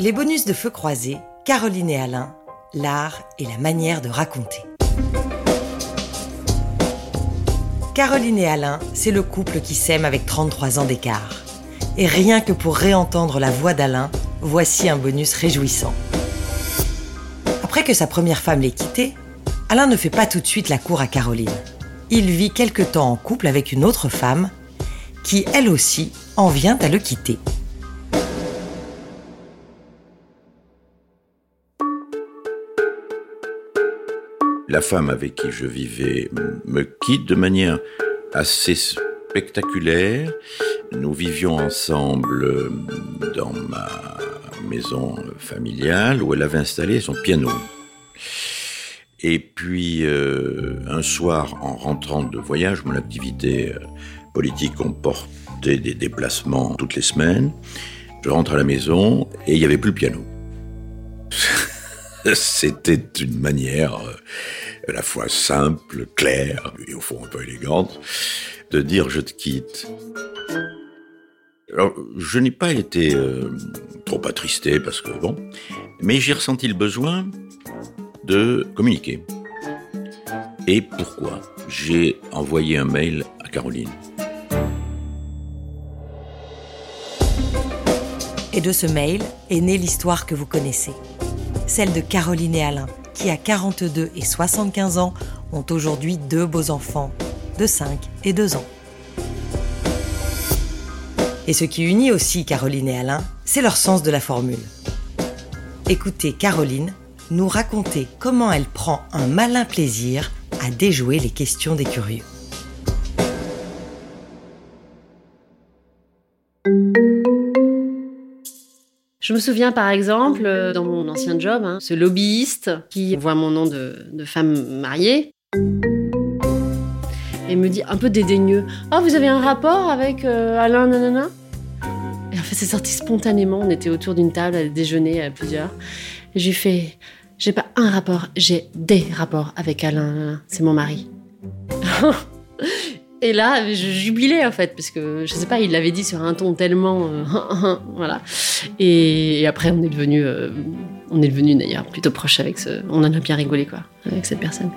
Les bonus de feu croisé, Caroline et Alain, l'art et la manière de raconter. Caroline et Alain, c'est le couple qui s'aime avec 33 ans d'écart. Et rien que pour réentendre la voix d'Alain, voici un bonus réjouissant. Après que sa première femme l'ait quitté, Alain ne fait pas tout de suite la cour à Caroline. Il vit quelque temps en couple avec une autre femme qui, elle aussi, en vient à le quitter. La femme avec qui je vivais me quitte de manière assez spectaculaire. Nous vivions ensemble euh, dans ma maison familiale où elle avait installé son piano. Et puis euh, un soir, en rentrant de voyage, mon activité euh, politique comportait des déplacements toutes les semaines. Je rentre à la maison et il n'y avait plus le piano. C'était une manière euh, à la fois simple, claire et au fond un peu élégante de dire je te quitte. Alors, je n'ai pas été euh, trop attristé parce que bon, mais j'ai ressenti le besoin de communiquer. Et pourquoi? J'ai envoyé un mail à Caroline. Et de ce mail est née l'histoire que vous connaissez celle de Caroline et Alain, qui à 42 et 75 ans ont aujourd'hui deux beaux enfants de 5 et 2 ans. Et ce qui unit aussi Caroline et Alain, c'est leur sens de la formule. Écoutez Caroline nous raconter comment elle prend un malin plaisir à déjouer les questions des curieux. Je me souviens par exemple, euh, dans mon ancien job, hein, ce lobbyiste qui voit mon nom de, femme mariée et me dit un peu dédaigneux Ah, vous avez un rapport avec euh, Alain Nanana? Et en fait, c'est sorti spontanément. On était autour d'une table à déjeuner à plusieurs. Et je lui fais J'ai pas un rapport, j'ai des rapports avec Alain. C'est mon mari. Et là, je jubilais en fait, parce que je sais pas, il l'avait dit sur un ton tellement, euh, voilà. Et, après, on est devenu, euh, on est devenu d'ailleurs plutôt proche avec ce, on en a bien rigolé quoi, avec cette personne.